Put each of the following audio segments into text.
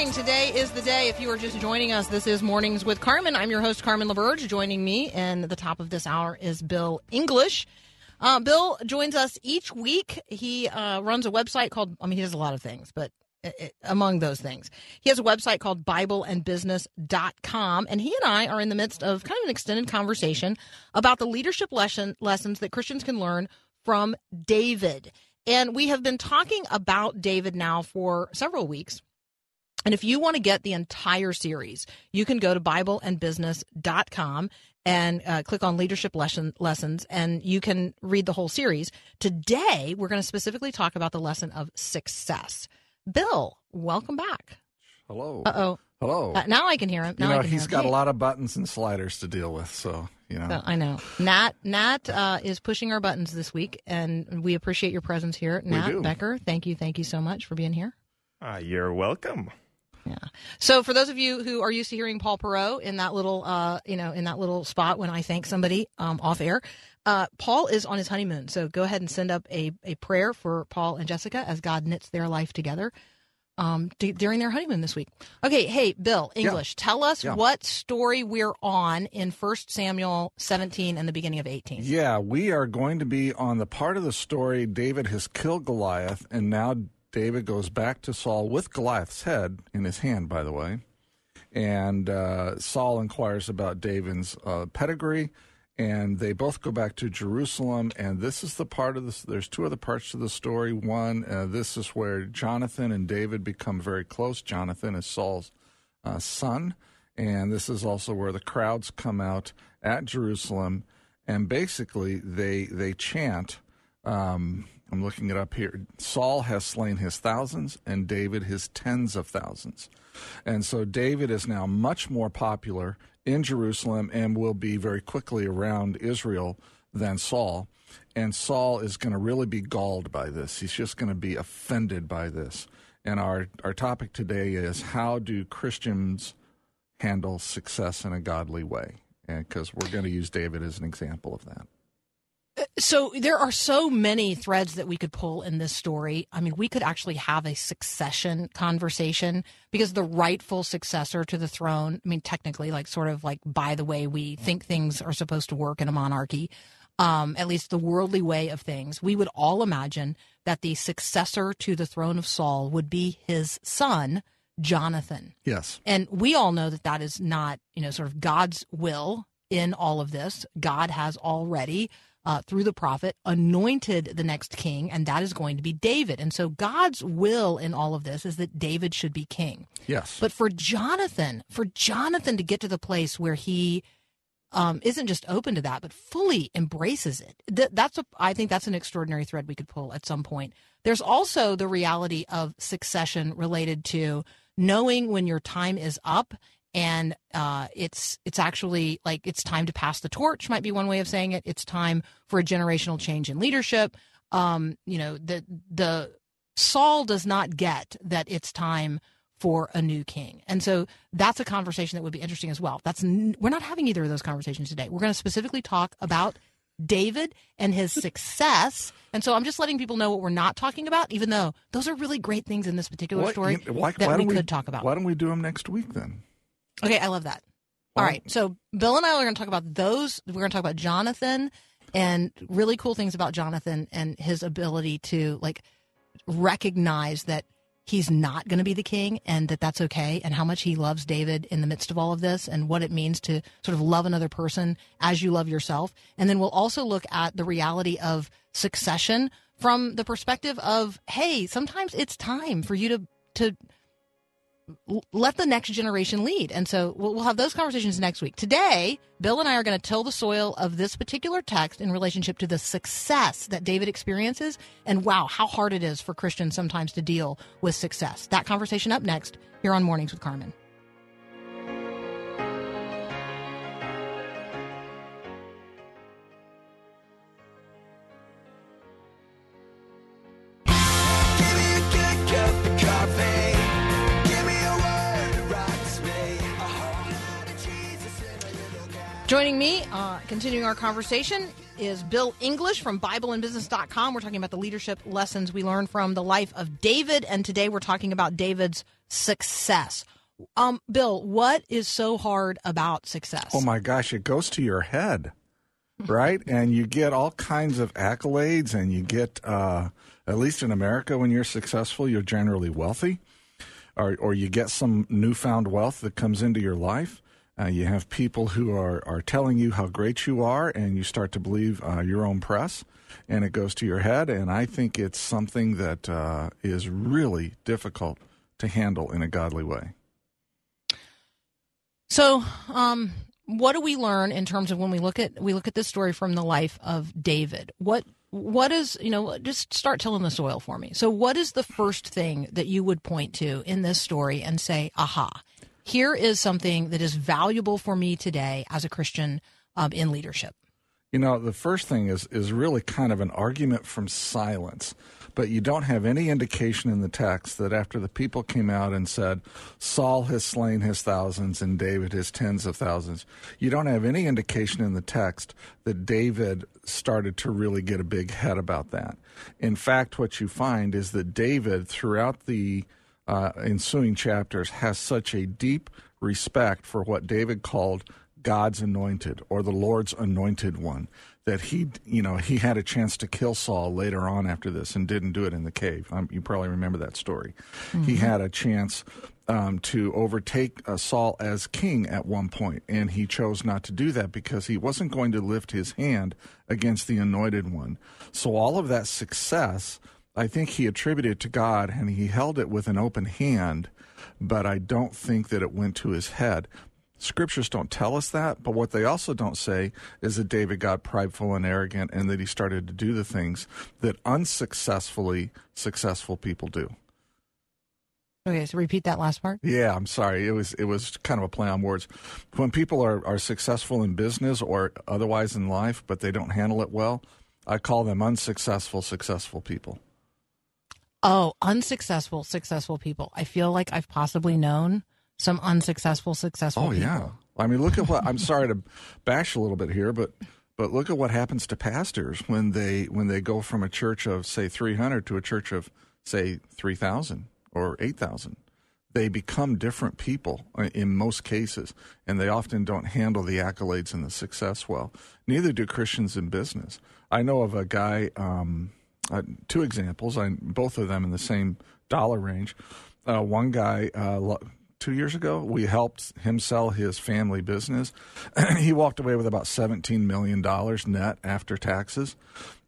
Morning. Today is the day. If you are just joining us, this is Mornings with Carmen. I'm your host, Carmen LaBerge. Joining me in the top of this hour is Bill English. Uh, Bill joins us each week. He uh, runs a website called, I mean, he does a lot of things, but uh, uh, among those things, he has a website called BibleandBusiness.com. And he and I are in the midst of kind of an extended conversation about the leadership lesson, lessons that Christians can learn from David. And we have been talking about David now for several weeks. And if you want to get the entire series, you can go to BibleandBusiness.com and uh, click on leadership lesson, lessons, and you can read the whole series. Today, we're going to specifically talk about the lesson of success. Bill, welcome back. Hello. Uh oh. Hello. Uh, now I can hear him. Now you I know, can he's hear him. got a lot of buttons and sliders to deal with, so, you know. Uh, I know. Nat Nat uh, is pushing our buttons this week, and we appreciate your presence here. Nat do. Becker, thank you, thank you so much for being here. Ah, you're welcome. Yeah. So for those of you who are used to hearing Paul Perot in that little, uh, you know, in that little spot when I thank somebody um, off air, uh, Paul is on his honeymoon. So go ahead and send up a, a prayer for Paul and Jessica as God knits their life together um, d- during their honeymoon this week. Okay. Hey, Bill English, tell us Yeah. what story we're on in First Samuel 17 and the beginning of 18. Yeah, we are going to be on the part of the story David has killed Goliath, and now David goes back to Saul with Goliath's head in his hand, by the way. And uh, Saul inquires about David's uh, pedigree, and they both go back to Jerusalem. And this is the part of this. There's two other parts to the story. One, uh, this is where Jonathan and David become very close. Jonathan is Saul's uh, son, and this is also where the crowds come out at Jerusalem, and basically they they chant. Um, I'm looking it up here. Saul has slain his thousands, and David his tens of thousands, and so David is now much more popular in Jerusalem and will be very quickly around Israel than Saul. And Saul is going to really be galled by this. He's just going to be offended by this. And our, our topic today is how do Christians handle success in a godly way? Because we're going to use David as an example of that. So there are so many threads that we could pull in this story. I mean, we could actually have a succession conversation because the rightful successor to the throne, I mean, technically, like sort of like by the way we think things are supposed to work in a monarchy, um, at least the worldly way of things, we would all imagine that the successor to the throne of Saul would be his son, Jonathan. Yes. And we all know that that is not, you know, sort of God's will in all of this. God has already, uh, through the prophet, anointed the next king, and that is going to be David. And so God's will in all of this is that David should be king. Yes. But for Jonathan, for Jonathan to get to the place where he um, isn't just open to that, but fully embraces it. Th- that's a, I think that's an extraordinary thread we could pull at some point. There's also the reality of succession related to knowing when your time is up and uh, it's it's actually like it's time to pass the torch might be one way of saying it. It's time for a generational change in leadership. Um, you know, the the Saul does not get that it's time for a new king. And so that's a conversation that would be interesting as well. That's we're not having either of those conversations today. We're going to specifically talk about David and his success. And so I'm just letting people know what we're not talking about, even though those are really great things in this particular What- story you- why, that why we could talk about. Why don't we do them next week then? Okay, I love that. All right. So Bill and I are going to talk about those. We're going to talk about Jonathan and really cool things about Jonathan and his ability to like recognize that he's not going to be the king and that that's okay and how much he loves David in the midst of all of this and what it means to sort of love another person as you love yourself. And then we'll also look at the reality of succession from the perspective of, hey, sometimes it's time for you to to let the next generation lead. And so we'll, we'll have those conversations next week. Today, Bill and I are going to till the soil of this particular text in relationship to the success that David experiences. And wow, how hard it is for Christians sometimes to deal with success. That conversation up next here on Mornings with Carmen. Joining me, uh, continuing our conversation, is Bill English from BibleandBusiness.com. We're talking about the leadership lessons we learned from the life of David, and today we're talking about David's success. Um, Bill, what is so hard about success? Oh my gosh, it goes to your head, right? and you get all kinds of accolades, and you get, uh, at least in America, when you're successful, you're generally wealthy, or, or you get some newfound wealth that comes into your life. Uh, you have people who are, are telling you how great you are, and you start to believe uh, your own press, and it goes to your head. And I think it's something that uh, is really difficult to handle in a godly way. So, um, what do we learn in terms of when we look at we look at this story from the life of David? What what is you know just start tilling the soil for me. So, what is the first thing that you would point to in this story and say, "Aha, here is something that is valuable for me today as a Christian um, in leadership." You know, the first thing is is really kind of an argument from silence, but you don't have any indication in the text that after the people came out and said, Saul has slain his thousands and David his tens of thousands, you don't have any indication in the text that David started to really get a big head about that. In fact, what you find is that David, throughout the uh, ensuing chapters, has such a deep respect for what David called God's anointed or the Lord's anointed one. That he, you know, he had a chance to kill Saul later on after this and didn't do it in the cave. Um, you probably remember that story. He had a chance um, to overtake uh, Saul as king at one point, and he chose not to do that because he wasn't going to lift his hand against the anointed one. So all of that success, I think he attributed it to God, and he held it with an open hand. But I don't think that it went to his head. Scriptures don't tell us that, but what they also don't say is that David got prideful and arrogant and that he started to do the things that unsuccessfully successful people do. Okay, so repeat that last part. Yeah, I'm sorry. It was it was kind of a play on words. When people are, are successful in business or otherwise in life, but they don't handle it well, I call them unsuccessful successful people. Oh, unsuccessful, successful people. I feel like I've possibly known some unsuccessful, successful Oh people. yeah. I mean, look at what I'm sorry to bash a little bit here, but but look at what happens to pastors when they when they go from a church of say 300 to a church of say 3,000 or 8,000. They become different people uh, in most cases, and they often don't handle the accolades and the success well. Neither do Christians in business. I know of a guy, um, uh, two examples, I, both of them in the same dollar range. Uh, one guy, uh, two years ago, we helped him sell his family business. he walked away with about $17 million net after taxes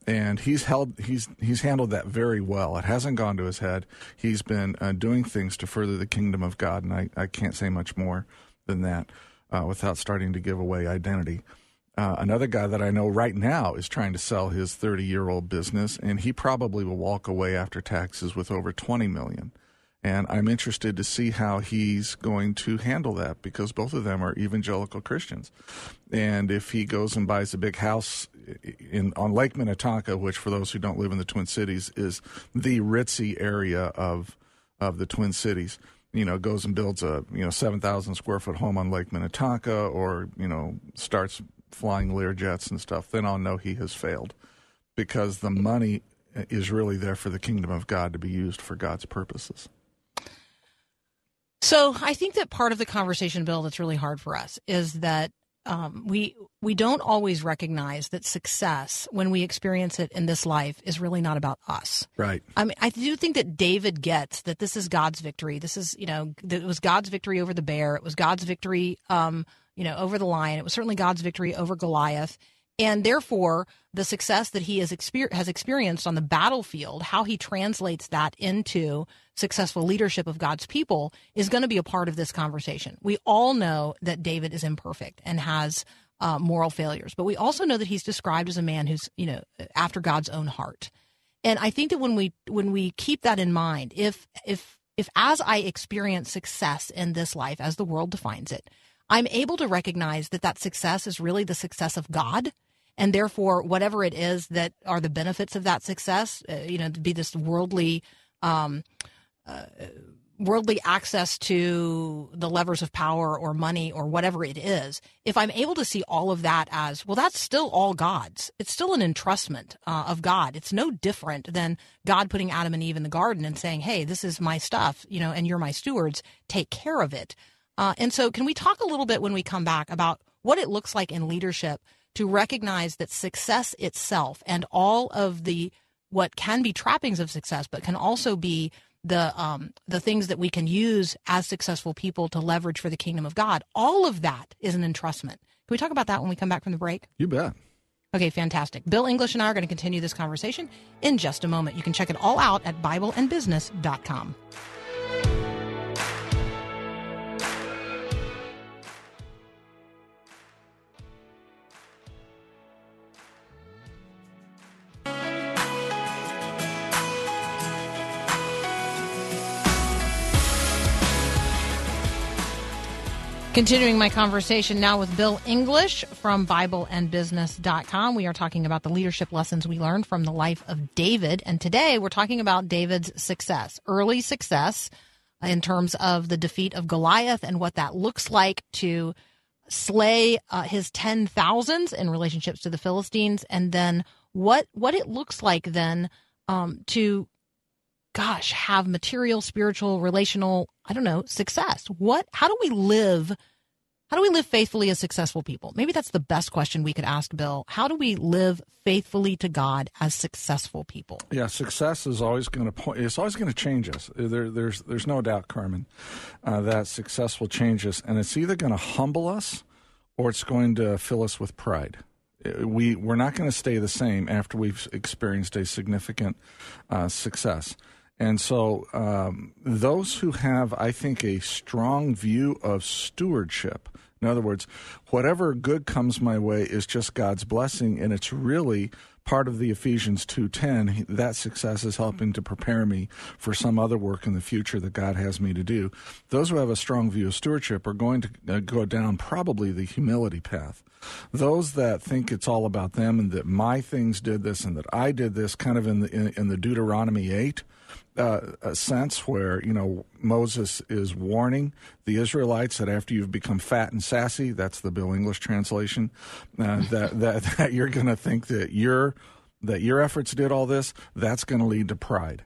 and he's held he's he's handled that very well. It hasn't gone to his head. He's been uh, doing things to further the kingdom of God, and I, I can't say much more than that uh, without starting to give away identity. Uh, another guy that I know right now is trying to sell his 30 year old business, and he probably will walk away after taxes with over 20 million. And I'm interested to see how he's going to handle that because both of them are evangelical Christians. And if he goes and buys a big house in on Lake Minnetonka, which for those who don't live in the Twin Cities is the ritzy area of of the Twin Cities, you know, goes and builds a you know seven thousand square foot home on Lake Minnetonka, or you know starts flying Lear jets and stuff, then I'll know he has failed because the money is really there for the kingdom of God to be used for God's purposes. So I think that part of the conversation, Bill, that's really hard for us is that um, we we don't always recognize that success when we experience it in this life is really not about us. Right. I mean, I do think that David gets that this is God's victory. This is, you know, it was God's victory over the bear. It was God's victory, um, you know, over the lion. It was certainly God's victory over Goliath. And therefore, the success that he has, exper- has experienced on the battlefield, how he translates that into successful leadership of God's people, is going to be a part of this conversation. We all know that David is imperfect and has uh, moral failures, but we also know that he's described as a man who's, you know, after God's own heart. And I think that when we when we keep that in mind, if if if as I experience success in this life, as the world defines it, I'm able to recognize that that success is really the success of God. And therefore, whatever it is that are the benefits of that success, uh, you know, be this worldly, um, uh, worldly access to the levers of power or money or whatever it is, if I'm able to see all of that as, well, that's still all God's. It's still an entrustment uh, of God. It's no different than God putting Adam and Eve in the garden and saying, hey, this is my stuff, you know, and you're my stewards. Take care of it. Uh, and so, can we talk a little bit when we come back about what it looks like in leadership to recognize that success itself and all of the what can be trappings of success, but can also be the um, the things that we can use as successful people to leverage for the kingdom of God. All of that is an entrustment. Can we talk about that when we come back from the break? You bet. Okay, fantastic. Bill English and I are going to continue this conversation in just a moment. You can check it all out at BibleandBusiness.com. Continuing my conversation now with Bill English from BibleandBusiness.com. We are talking about the leadership lessons we learned from the life of David. And today we're talking about David's success, early success in terms of the defeat of Goliath and what that looks like to slay uh, his 10,000s in relationships to the Philistines. And then what, what it looks like then um, to gosh, have material, spiritual, relational, I don't know, success? What, how do we live? How do we live faithfully as successful people? Maybe that's the best question we could ask Bill. How do we live faithfully to God as successful people? Yeah, success is always going to point. It's always going to change us. There, there's, there's no doubt, Carmen, uh, that success will change us, and it's either going to humble us or it's going to fill us with pride. Uh, We we're not going to stay the same after we've experienced a significant uh, success. And so, um, those who have, I think, a strong view of stewardship, in other words, whatever good comes my way is just God's blessing, and it's really part of the Ephesians 2:10 that success is helping to prepare me for some other work in the future that God has me to do. Those who have a strong view of stewardship are going to uh, go down probably the humility path. Those that think it's all about them and that my things did this and that I did this kind of in the in, in the Deuteronomy 8 uh, a sense where you know Moses is warning the Israelites that after you've become fat and sassy, that's the Bill English translation, uh, that, that that you're going to think that your that your efforts did all this. That's going to lead to pride.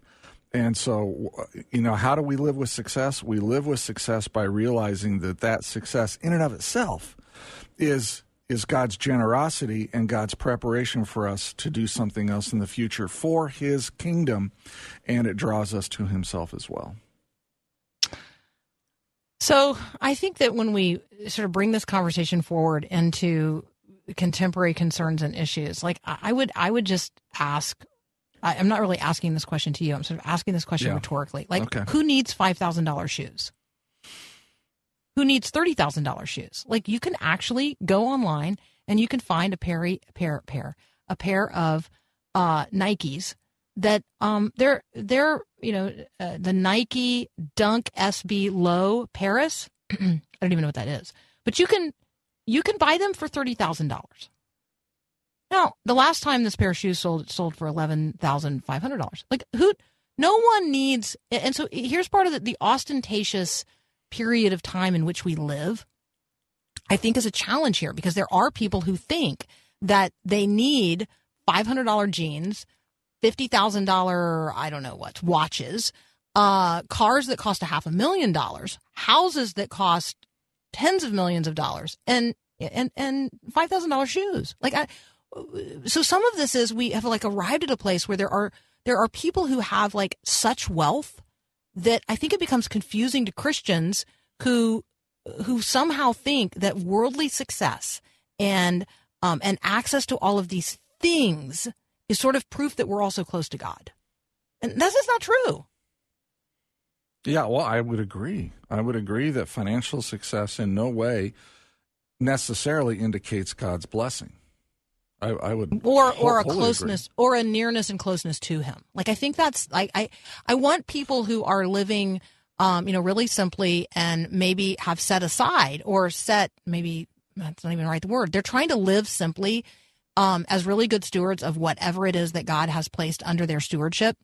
And so, you know, how do we live with success? We live with success by realizing that that success, in and of itself, is is God's generosity and God's preparation for us to do something else in the future for His kingdom, and it draws us to Himself as well. So I think that when we sort of bring this conversation forward into contemporary concerns and issues, like I would, I would just ask. I'm not really asking this question to you. I'm sort of asking this question Yeah. rhetorically. Like, Okay. who needs five thousand dollars shoes? Who needs thirty thousand dollars shoes? Like, you can actually go online and you can find a pair, a pair, a pair, a pair of uh, Nikes that um they're they're you know uh, the Nike Dunk SB Low Paris. I don't even know what that is, but you can you can buy them for thirty thousand dollars. Now, the last time this pair of shoes sold, it sold for eleven thousand five hundred dollars. Like who? No one needs. And so here's part of the, the ostentatious period of time in which we live. I think is a challenge here because there are people who think that they need five hundred dollar jeans, fifty thousand dollar I don't know what watches, uh, cars that cost a half a million dollars, houses that cost tens of millions of dollars, and and and five thousand dollar shoes. Like I, so some of this is we have like arrived at a place where there are there are people who have like such wealth that I think it becomes confusing to Christians who who somehow think that worldly success and um, and access to all of these things is sort of proof that we're also close to God. And that's just not true. Yeah, well, I would agree. I would agree that financial success in no way necessarily indicates God's blessing. I, I would, or or a closeness or a nearness and closeness to him. Like i think that's like i i want people who are living um you know really simply and maybe have set aside or set maybe that's not even right. the right word. They're trying to live simply um as really good stewards of whatever it is that god has placed under their stewardship.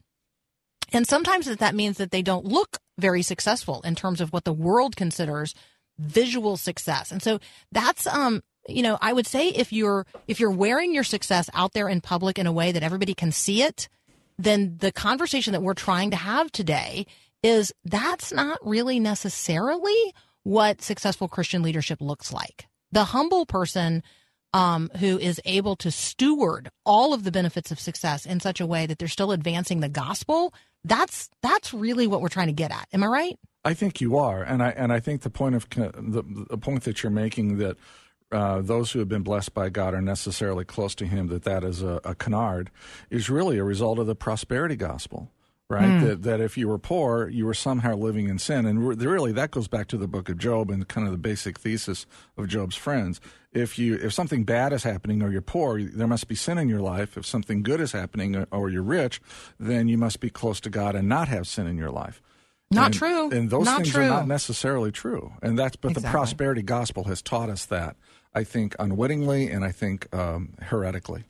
And sometimes that that means that they don't look very successful in terms of what the world considers visual success. And so that's um you know, I would say if you're if you're wearing your success out there in public in a way that everybody can see it, then the conversation that we're trying to have today is that's not really necessarily what successful Christian leadership looks like. The humble person um, who is able to steward all of the benefits of success in such a way that they're still advancing the gospel. That's that's really what we're trying to get at. Am I right? I think you are, and I and I think the point of the, the point that you're making that uh, those who have been blessed by God are necessarily close to Him, that that is a, a canard, is really a result of the prosperity gospel, right? That, that if you were poor, you were somehow living in sin. And re- really, that goes back to the book of Job and kind of the basic thesis of Job's friends. If you if something bad is happening or you're poor, there must be sin in your life. If something good is happening or, or you're rich, then you must be close to God and not have sin in your life. Not And- true. And those Not things true. are not necessarily true. And that's but the prosperity gospel has taught us that. I think unwittingly, and I think um, heretically.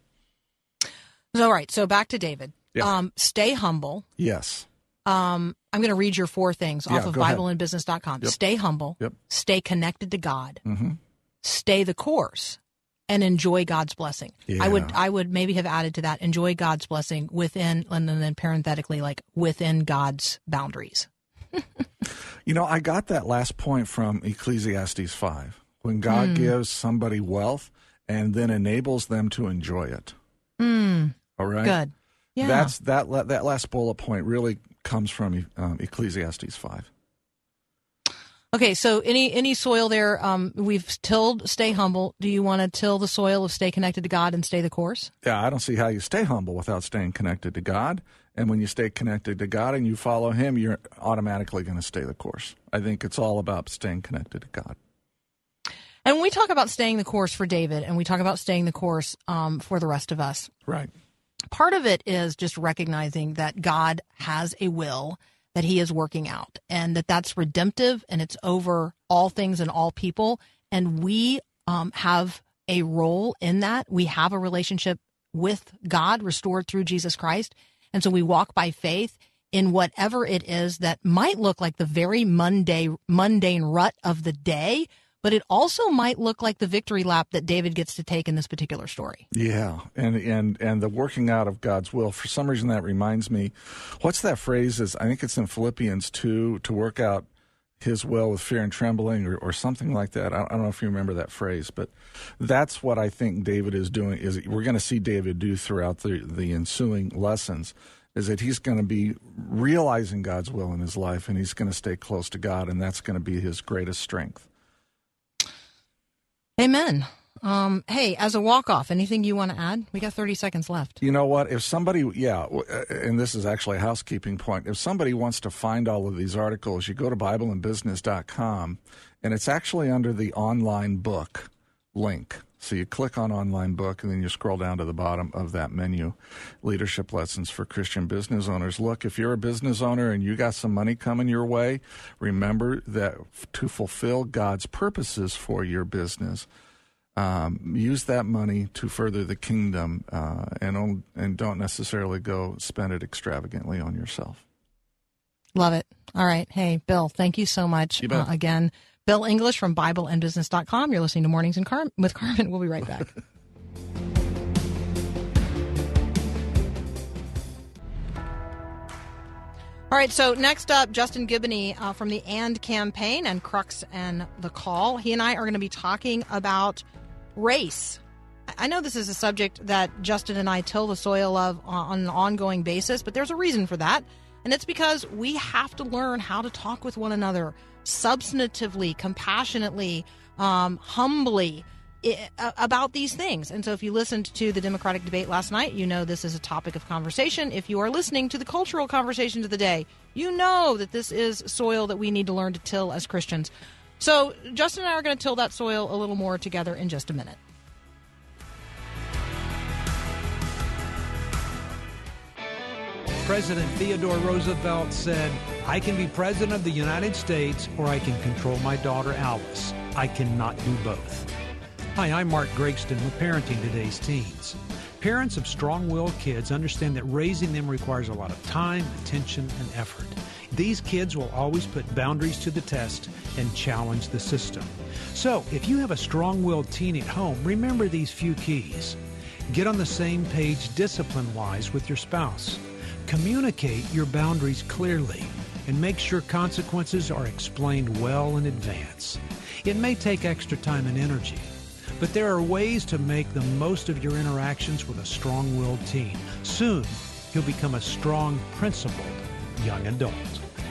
All right. So back to David. Yeah. Um, stay humble. Yes. Um, I'm going to read your four things Yeah, off of. BibleandBusiness.com. Yep. Stay humble. Yep. Stay connected to God. Mm-hmm. Stay the course, and enjoy God's blessing. Yeah. I would I would maybe have added to that enjoy God's blessing within and then parenthetically like within God's boundaries. You know, I got that last point from Ecclesiastes 5. When God Hmm. gives somebody wealth and then enables them to enjoy it. All right. Good. Yeah. That's that. That last bullet point really comes from um, Ecclesiastes five. Okay, so any any soil there, um, we've tilled stay humble. Do you want to till the soil of stay connected to God and stay the course? Yeah, I don't see how you stay humble without staying connected to God. And when you stay connected to God and you follow Him, you're automatically going to stay the course. I think it's all about staying connected to God. And we talk about staying the course for David, and we talk about staying the course um, for the rest of us, Right. part of it is just recognizing that God has a will that he is working out and that that's redemptive and it's over all things and all people. And we um, have a role in that. We have a relationship with God restored through Jesus Christ. And so we walk by faith in whatever it is that might look like the very mundane, mundane rut of the day, but it also might look like the victory lap that David gets to take in this particular story. Yeah, and and and the working out of God's will. For some reason, that reminds me. What's that phrase? Is I think it's in Philippians two to work out His will with fear and trembling, or, or something like that. I, I don't know if you remember that phrase, but that's what I think David is doing. Is we're going to see David do throughout the the ensuing lessons. Is that he's going to be realizing God's will in his life, and he's going to stay close to God, and that's going to be his greatest strength. Amen. Um, hey, as a walk off, anything you want to add? We got 30 seconds left. You know what? If somebody, yeah, uh, and this is actually a housekeeping point. If somebody wants to find all of these articles, you go to BibleandBusiness.com, and it's actually under the online book link. So you click on online book, and then you scroll down to the bottom of that menu, leadership lessons for Christian business owners. Look, if you're a business owner and you got some money coming your way, remember that to fulfill God's purposes for your business um, use that money to further the kingdom uh, and on, and don't necessarily go spend it extravagantly on yourself. Love it. All right. Hey, Bill, thank you so much You uh, again. Bill English from BibleandBusiness.com. You're listening to Mornings in Car- with Carmen. We'll be right back. All right, so next up, Justin Giboney uh, from the AND campaign and Crux and the Call. He and I are going to be talking about race. I know this is a subject that Justin and I till the soil of on an ongoing basis, but there's a reason for that. And it's because we have to learn how to talk with one another substantively, compassionately, um, humbly, a- about these things. And so, if you listened to the Democratic debate last night, you know this is a topic of conversation. If you are listening to the cultural conversations of the day, you know that this is soil that we need to learn to till as Christians. So, Justin and I are going to till that soil a little more together in just a minute. President Theodore Roosevelt said, I can be president of the United States or I can control my daughter Alice. I cannot do both. Hi, I'm Mark Gregston with Parenting Today's Teens. Parents of strong willed kids understand that raising them requires a lot of time, attention, and effort. These kids will always put boundaries to the test and challenge the system. So, if you have a strong willed teen at home, remember these few keys. Get on the same page discipline wise with your spouse. Communicate your boundaries clearly and make sure consequences are explained well in advance. It may take extra time and energy, but there are ways to make the most of your interactions with a strong willed teen. Soon, he'll become a strong, principled young adult.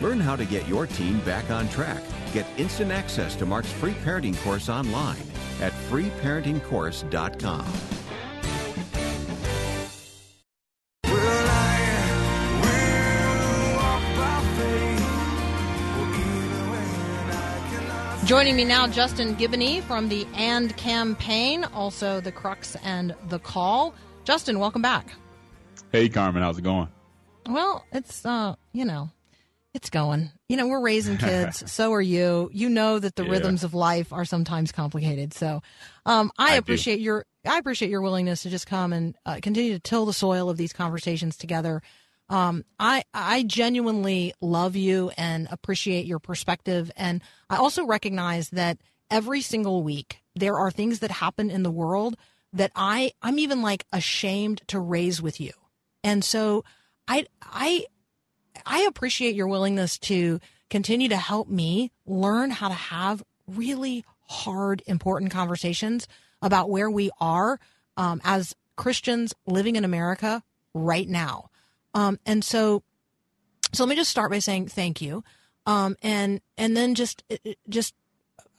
Learn how to get your teen back on track. Get instant access to Mark's free parenting course online at freeparentingcourse.com. Joining me now, Justin Giboney from the AND campaign, also the Crux and the Call. Justin, welcome back. Hey Carmen, how's it going? Well, it's uh, you know, it's going. You know, we're raising kids. so are you. You know that the Yeah. rhythms of life are sometimes complicated. So, um, I, I do. appreciate your I appreciate your willingness to just come and uh, continue to till the soil of these conversations together. Um, I I genuinely love you and appreciate your perspective, and I also recognize that every single week there are things that happen in the world that I I'm even like ashamed to raise with you, and so I I I appreciate your willingness to continue to help me learn how to have really hard, important conversations about where we are um, as Christians living in America right now. Um, and so, so let me just start by saying thank you, um, and and then just just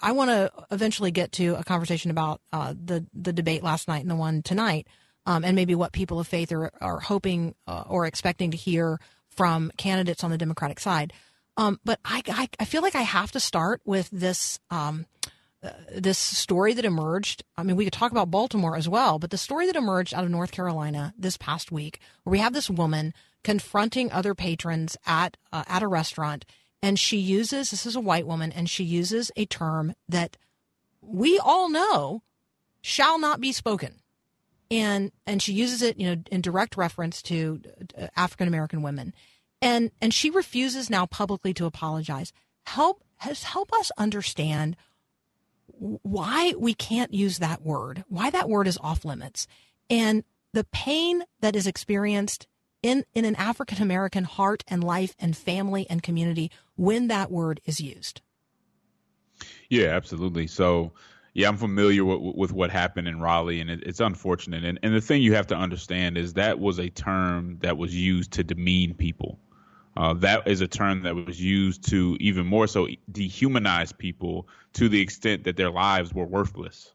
I want to eventually get to a conversation about uh, the the debate last night and the one tonight, um, and maybe what people of faith are are hoping uh, or expecting to hear from candidates on the Democratic side. Um, but I, I I feel like I have to start with this um, this story that emerged. I mean, we could talk about Baltimore as well, but the story that emerged out of North Carolina this past week, where we have this woman confronting other patrons at uh, at a restaurant, and she uses this is a white woman, and she uses a term that we all know shall not be spoken, and and she uses it, you know, in direct reference to uh, African American women, and and she refuses now publicly to apologize. Help has help us understand why we can't use that word, why that word is off limits, and the pain that is experienced in, in an African American heart and life and family and community when that word is used. Yeah, absolutely. So, yeah, I'm familiar with, with what happened in Raleigh, and it, it's unfortunate. And, and the thing you have to understand is that was a term that was used to demean people. Uh, that is a term that was used to even more so dehumanize people to the extent that their lives were worthless.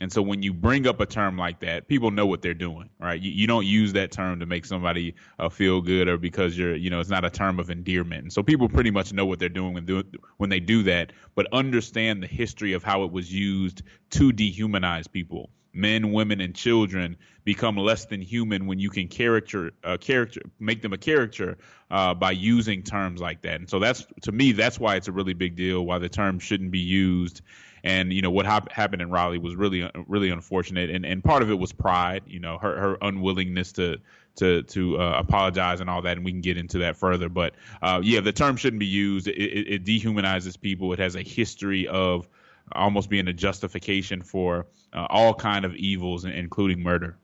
And so when you bring up a term like that, people know what they're doing, right? You, you don't use that term to make somebody uh, feel good or because you're, you know, it's not a term of endearment. And so people pretty much know what they're doing when, do, when they do that, but understand the history of how it was used to dehumanize people. Men, women, and children become less than human when you can character, uh, character, make them a character uh, by using terms like that. And so that's to me, that's why it's a really big deal. Why the term shouldn't be used and you know what hap- happened in Raleigh was really really unfortunate, and and part of it was pride, you know, her her unwillingness to to to uh, apologize and all that, and we can get into that further. But uh, yeah, the term shouldn't be used. It, it, it dehumanizes people. It has a history of almost being a justification for uh, all kind of evils, including murder.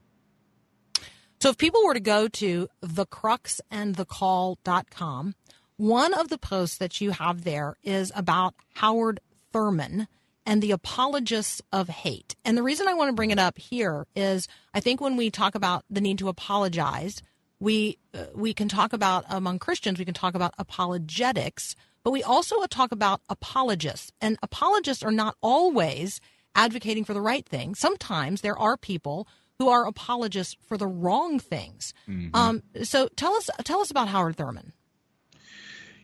So if people were to go to thecruxandthecall.com, one of the posts that you have there is about Howard Thurman and the apologists of hate. And the reason I want to bring it up here is I think when we talk about the need to apologize, we uh, we can talk about among Christians, we can talk about apologetics, but we also talk about apologists. And apologists are not always advocating for the right thing. Sometimes there are people who are apologists for the wrong things. Um, so tell us tell us about Howard Thurman.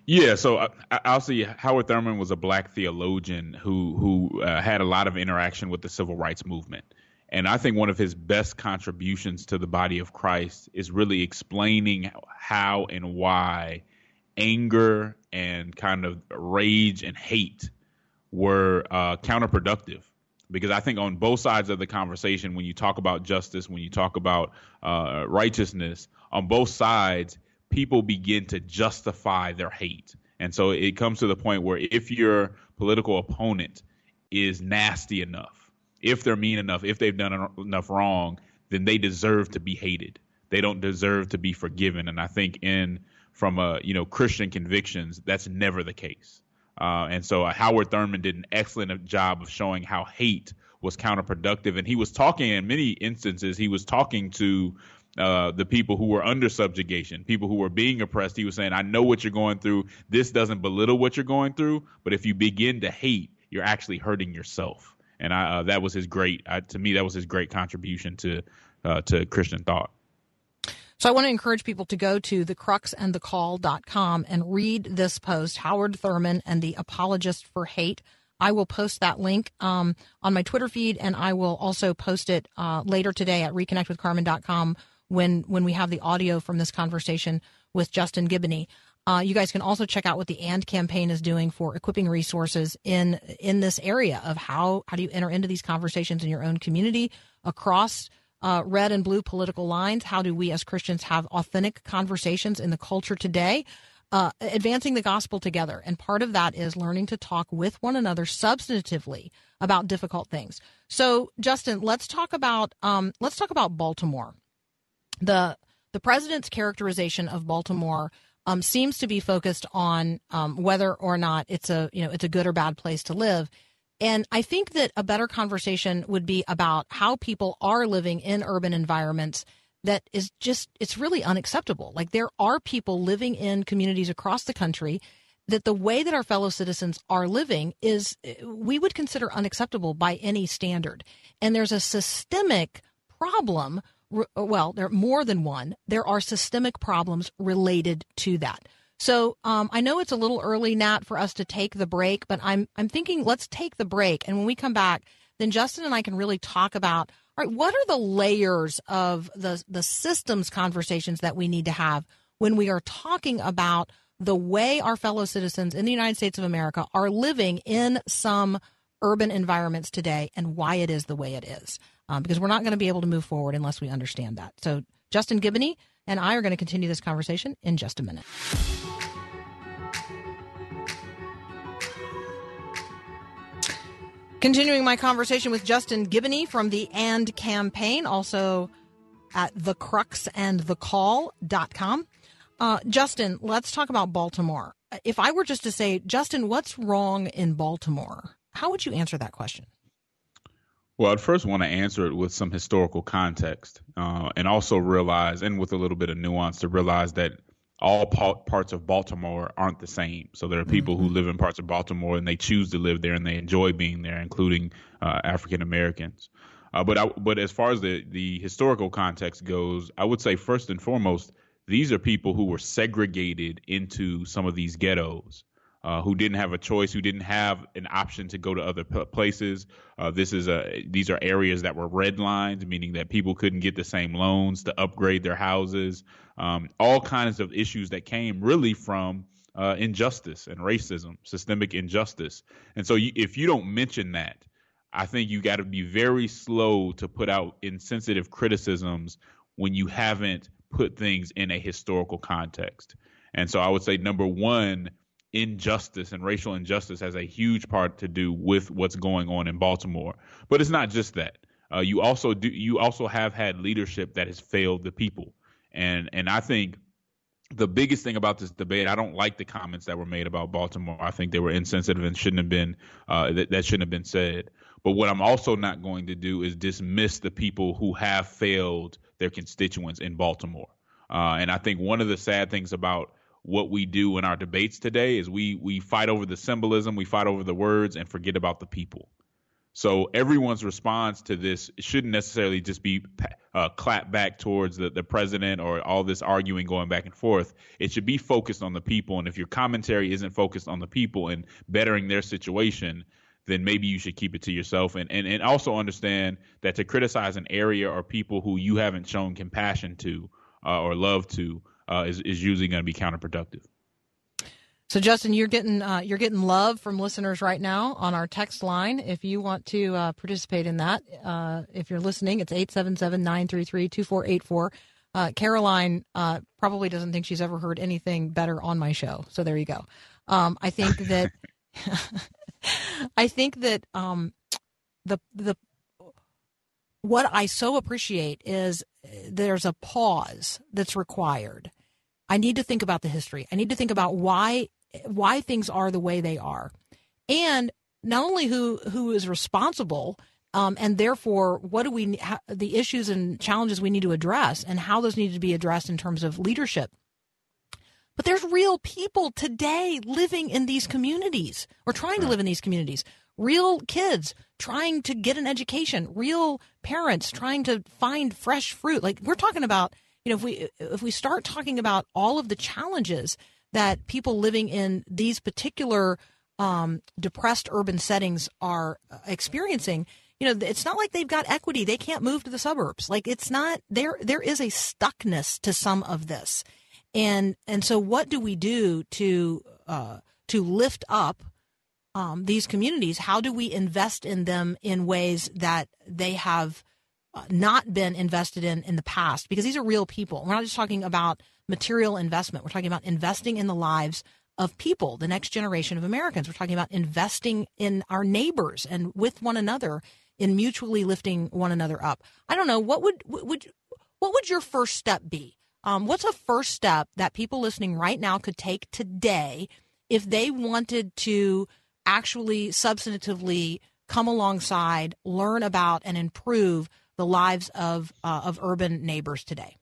Yeah, so uh, I'll see. Howard Thurman was a black theologian who who uh, had a lot of interaction with the civil rights movement, and I think one of his best contributions to the body of Christ is really explaining how and why anger and kind of rage and hate were uh, counterproductive. Because I think on both sides of the conversation, when you talk about justice, when you talk about uh, righteousness, on both sides, people begin to justify their hate. And so it comes to the point where if your political opponent is nasty enough, if they're mean enough, if they've done enough wrong, then they deserve to be hated. They don't deserve to be forgiven. And I think in from a you know Christian convictions, that's never the case. Uh, and so uh, Howard Thurman did an excellent job of showing how hate was counterproductive. And he was talking in many instances, he was talking to uh, the people who were under subjugation, people who were being oppressed. He was saying, I know what you're going through. This doesn't belittle what you're going through, but if you begin to hate, you're actually hurting yourself. And I, uh, that was his great, uh, to me, that was his great contribution to uh, to Christian thought. So I want to encourage people to go to thecruxandthecall.com and read this post, Howard Thurman and the Apologist for Hate. I will post that link um, on my Twitter feed, and I will also post it uh, later today at reconnectwithcarmen.com when when we have the audio from this conversation with Justin Giboney. Uh, you guys can also check out what the AND campaign is doing for equipping resources in in this area of how how do you enter into these conversations in your own community across uh, red and blue political lines. How do we as Christians have authentic conversations in the culture today? Uh, advancing the gospel together. And part of that is learning to talk with one another substantively about difficult things. So, Justin, let's talk about um, let's talk about Baltimore. The the president's characterization of Baltimore um, seems to be focused on um, whether or not it's a you know it's a good or bad place to live. And I think that a better conversation would be about how people are living in urban environments that is just, it's really unacceptable. Like there are people living in communities across the country that the way that our fellow citizens are living is, eh, we would consider unacceptable by any standard. And there's a systemic problem. Well, there are more than one. There are systemic problems related to that. So um, I know it's a little early, Nat, for us to take the break, but I'm I'm thinking let's take the break, and when we come back, then Justin and I can really talk about all right, what are the layers of the the systems conversations that we need to have when we are talking about the way our fellow citizens in the United States of America are living in some urban environments today, and why it is the way it is, um, because we're not going to be able to move forward unless we understand that. So Justin Giboney and I are going to continue this conversation in just a minute. Continuing my conversation with Justin Giboney from the AND campaign, also at thecruxandthecall.com. Uh, Justin, let's talk about Baltimore. If I were just to say, Justin, what's wrong in Baltimore? How would you answer that question? Well, I'd first want to answer it with some historical context uh, and also realize, and with a little bit of nuance, to realize that all pa- parts of Baltimore aren't the same. So there are people who live in parts of Baltimore and they choose to live there and they enjoy being there, including uh, African Americans. Uh, but I, but as far as the the historical context goes, I would say first and foremost, these are people who were segregated into some of these ghettos. Uh, who didn't have a choice, who didn't have an option to go to other p- places. Uh, this is a these are areas that were red lines, meaning that people couldn't get the same loans to upgrade their houses. Um, all kinds of issues that came really from uh, injustice and racism, systemic injustice. And so, you, if you don't mention that, I think you got to be very slow to put out insensitive criticisms when you haven't put things in a historical context. And so, I would say number one injustice and racial injustice has a huge part to do with what's going on in Baltimore. But it's not just that. Uh, you also do you also have had leadership that has failed the people. And and I think the biggest thing about this debate, I don't like the comments that were made about Baltimore. I think they were insensitive and shouldn't have been uh, that, that shouldn't have been said. But what I'm also not going to do is dismiss the people who have failed their constituents in Baltimore. Uh, and I think one of the sad things about what we do in our debates today is we we fight over the symbolism, we fight over the words, and forget about the people. So everyone's response to this shouldn't necessarily just be uh, clap back towards the, the president or all this arguing going back and forth. It should be focused on the people. And if your commentary isn't focused on the people and bettering their situation, then maybe you should keep it to yourself. And, and, and also understand that to criticize an area or people who you haven't shown compassion to uh, or love to uh, is, is usually going to be counterproductive. So, Justin, you're getting uh, you're getting love from listeners right now on our text line. If you want to uh, participate in that, uh, if you're listening, it's 877-933-2484. Uh, Caroline uh, probably doesn't think she's ever heard anything better on my show. So there you go. Um, I think that I think that um, the the what I so appreciate is there's a pause that's required. I need to think about the history. I need to think about why why things are the way they are, and not only who who is responsible, um, and therefore what do we how, the issues and challenges we need to address, and how those need to be addressed in terms of leadership. But there's real people today living in these communities or trying to live in these communities. Real kids trying to get an education, real parents trying to find fresh fruit. Like we're talking about, you know, if we if we start talking about all of the challenges that people living in these particular um, depressed urban settings are uh, experiencing, you know, it's not like they've got equity. They can't move to the suburbs. Like it's not there. There is a stuckness to some of this, and and so what do we do to uh, to lift up um, these communities? How do we invest in them in ways that they have not been invested in in the past? Because these are real people. We're not just talking about material investment. We're talking about investing in the lives of people, the next generation of Americans. We're talking about investing in our neighbors and with one another in mutually lifting one another up. I don't know what would would what would your first step be? Um, what's a first step that people listening right now could take today if they wanted to actually substantively come alongside, learn about, and improve the lives of uh, of urban neighbors today?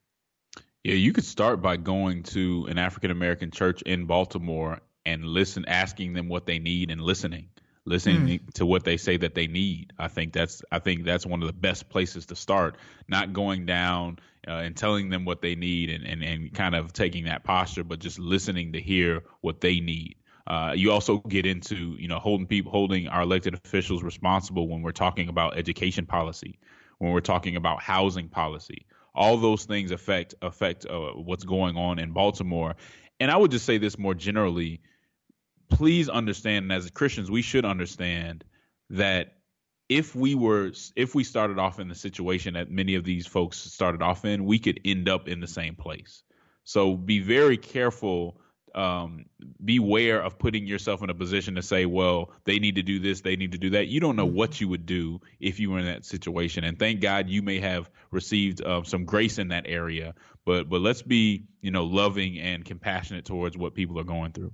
Yeah, you could start by going to an African American church in Baltimore and listen, asking them what they need and listening, listening to what they say that they need. I think that's I think that's one of the best places to start. Not going down uh, and telling them what they need and, and and kind of taking that posture, but just listening to hear what they need. Uh, you also get into you know holding people holding our elected officials responsible when we're talking about education policy, when we're talking about housing policy. All those things affect affect uh, what's going on in Baltimore. And I would just say this more generally: please understand, and as Christians, we should understand that if we were if we started off in the situation that many of these folks started off in, we could end up in the same place. So be very careful um, beware of putting yourself in a position to say, well, they need to do this, they need to do that. You don't know what you would do if you were in that situation. And thank God you may have received uh, some grace in that area. But but let's be you know loving and compassionate towards what people are going through.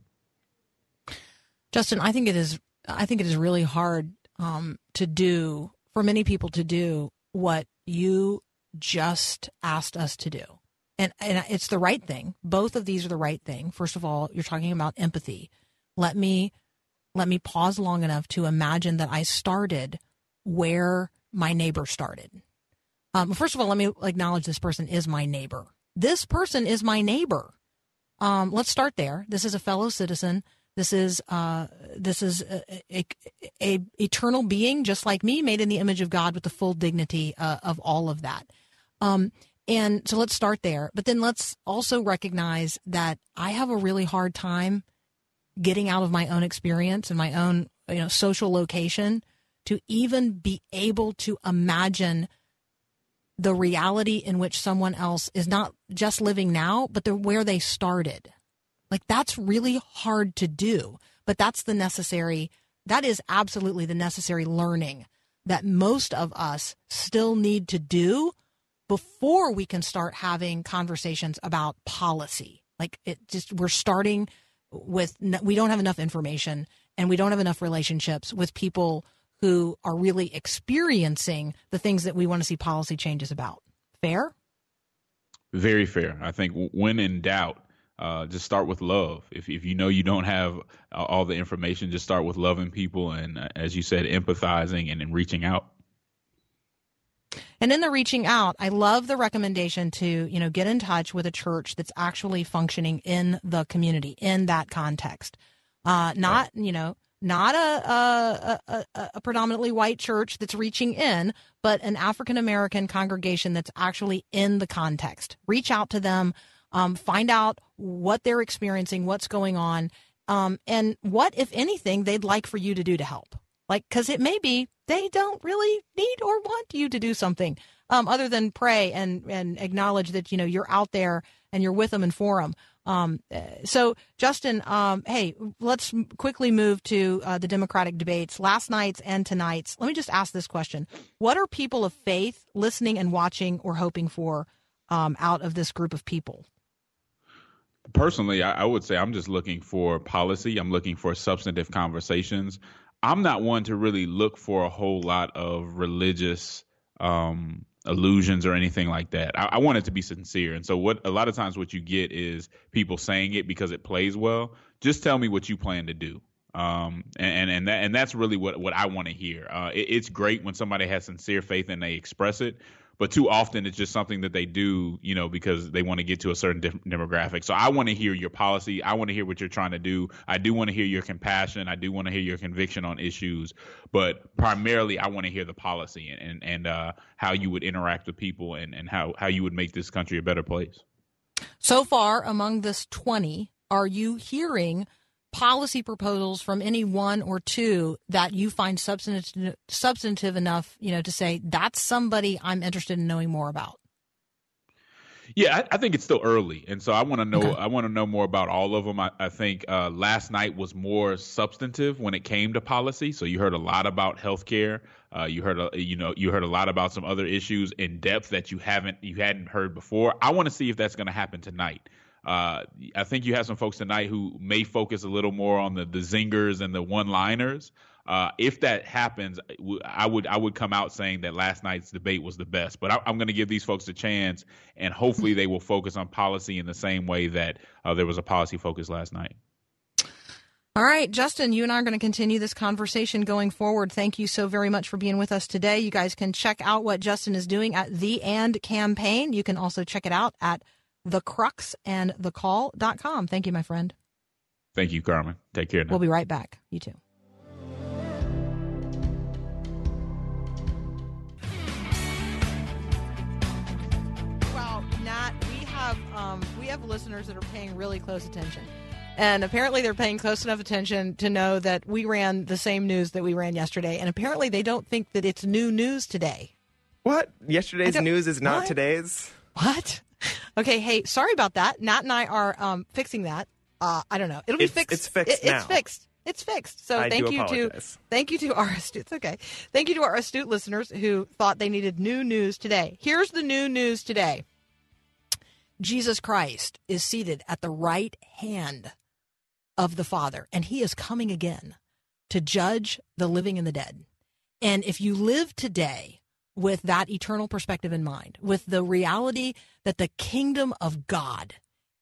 Justin, I think it is. I think it is really hard um, to do for many people to do what you just asked us to do and and it's the right thing. Both of these are the right thing. First of all, you're talking about empathy. Let me let me pause long enough to imagine that I started where my neighbor started. Um, first of all, let me acknowledge this person is my neighbor. This person is my neighbor. Um, let's start there. This is a fellow citizen. This is uh, this is a, a, a, eternal being, just like me, made in the image of God, with the full dignity uh, of all of that. Um, and so let's start there. But then let's also recognize that I have a really hard time getting out of my own experience and my own, you know, social location to even be able to imagine the reality in which someone else is not just living now, but the, where they started. Like that's really hard to do, but that's the necessary, that is absolutely the necessary learning that most of us still need to do before we can start having conversations about policy. Like it just, we're starting with, we don't have enough information and we don't have enough relationships with people who are really experiencing the things that we want to see policy changes about. Fair? Very fair. I think when in doubt, uh, just start with love. If if you know you don't have uh, all the information, just start with loving people and, uh, as you said, empathizing and, and reaching out. And in the reaching out, I love the recommendation to, you know, get in touch with a church that's actually functioning in the community in that context. Uh, not, you know, not a, a, a, a predominantly white church that's reaching in, but an African American congregation that's actually in the context. Reach out to them, um, find out what they're experiencing, what's going on, um, and what, if anything, they'd like for you to do to help. Like, because it may be they don't really need or want you to do something um, other than pray and and acknowledge that you know you're out there and you're with them and for them. Um, uh, so, Justin, um, hey, let's quickly move to uh, the Democratic debates, last night's and tonight's. Let me just ask this question: What are people of faith listening and watching or hoping for um, out of this group of people? personally, I, I would say I'm just looking for policy. I'm looking for substantive conversations. I'm not one to really look for a whole lot of religious um, illusions or anything like that. I, I want it to be sincere. And so, what a lot of times what you get is people saying it because it plays well. Just tell me what you plan to do. Um, and and that and that's really what what I want to hear. Uh, it, it's great when somebody has sincere faith and they express it, but too often it's just something that they do, you know, because they want to get to a certain de- demographic. So I want to hear your policy. I want to hear what you're trying to do. I do want to hear your compassion. I do want to hear your conviction on issues, but primarily I want to hear the policy and and, and uh, how you would interact with people and and how how you would make this country a better place. So far, among this 20, are you hearing policy proposals from any one or two that you find substantive, substantive enough, you know, to say that's somebody I'm interested in knowing more about? Yeah, I, I think it's still early, and so I want to know. Okay. I want to know more about all of them. I, I think uh, last night was more substantive when it came to policy. So you heard a lot about healthcare. Uh, you heard, a, you know, you heard a lot about some other issues in depth that you haven't, you hadn't heard before. I want to see if that's going to happen tonight. Uh, I think you have some folks tonight who may focus a little more on the the zingers and the one-liners. Uh, if that happens, I would I would come out saying that last night's debate was the best. But I, I'm going to give these folks a chance, and hopefully they will focus on policy in the same way that uh, there was a policy focus last night. All right, Justin, you and I are going to continue this conversation going forward. Thank you so very much for being with us today. You guys can check out what Justin is doing at the and campaign. You can also check it out at thecruxandthecall.com. Thank you, my friend. Thank you, Carmen. Take care now. We'll be right back. You too. Well, Nat, we have um, we have listeners that are paying really close attention, and apparently they're paying close enough attention to know that we ran the same news that we ran yesterday, and apparently they don't think that it's new news today. What? Yesterday's news is not what? today's? What? Okay, hey, sorry about that. Nat and I are um, fixing that. Uh, I don't know. It'll be It's- fixed. it's fixed It- It's fixed. It's fixed. So I thank you to thank you to our astute. It's okay. Thank you to our astute listeners who thought they needed new news today. Here's the new news today. Jesus Christ is seated at the right hand of the Father, and He is coming again to judge the living and the dead. And if you live today with that eternal perspective in mind, with the reality that the kingdom of God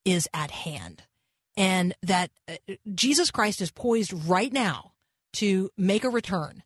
is at hand, and that uh, Jesus Christ is poised right now to make a return.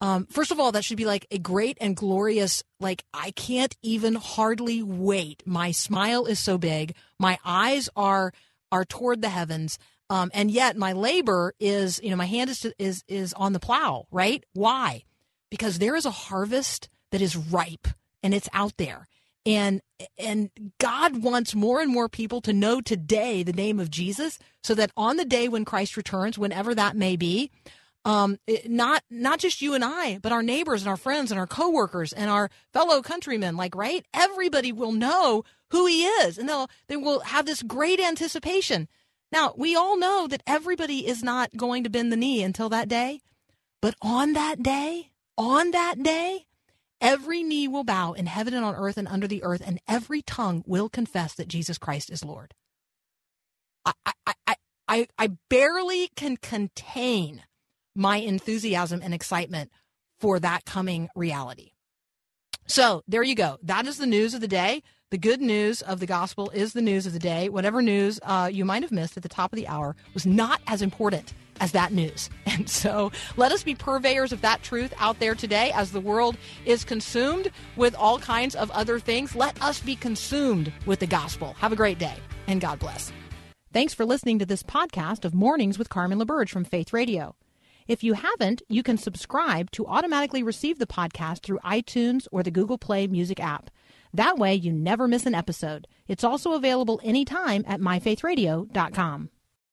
Um, first of all, that should be like a great and glorious, like, I can't even hardly wait. My smile is so big. My eyes are, are toward the heavens. Um, and yet my labor is, you know, my hand is, is, is on the plow, right? Why? Because there is a harvest that is ripe and it's out there. And, and God wants more and more people to know today the name of Jesus so that on the day when Christ returns, whenever that may be, um, it- not not just you and I, but our neighbors and our friends and our coworkers and our fellow countrymen, like right, everybody will know who he is, and they'll they will have this great anticipation. Now we all know that everybody is not going to bend the knee until that day, but on that day, on that day, every knee will bow in heaven and on earth and under the earth, and every tongue will confess that Jesus Christ is Lord. I I I I, I barely can contain my enthusiasm and excitement for that coming reality. So there you go. That is the news of the day. The good news of the gospel is the news of the day. Whatever news uh, you might have missed at the top of the hour was not as important as that news. And so let us be purveyors of that truth out there today as the world is consumed with all kinds of other things. Let us be consumed with the gospel. Have a great day and God bless. Thanks for listening to this podcast of Mornings with Carmen LaBerge from Faith Radio. If you haven't, you can subscribe to automatically receive the podcast through iTunes or the Google Play Music app. That way, you never miss an episode. It's also available anytime at myfaithradio.com.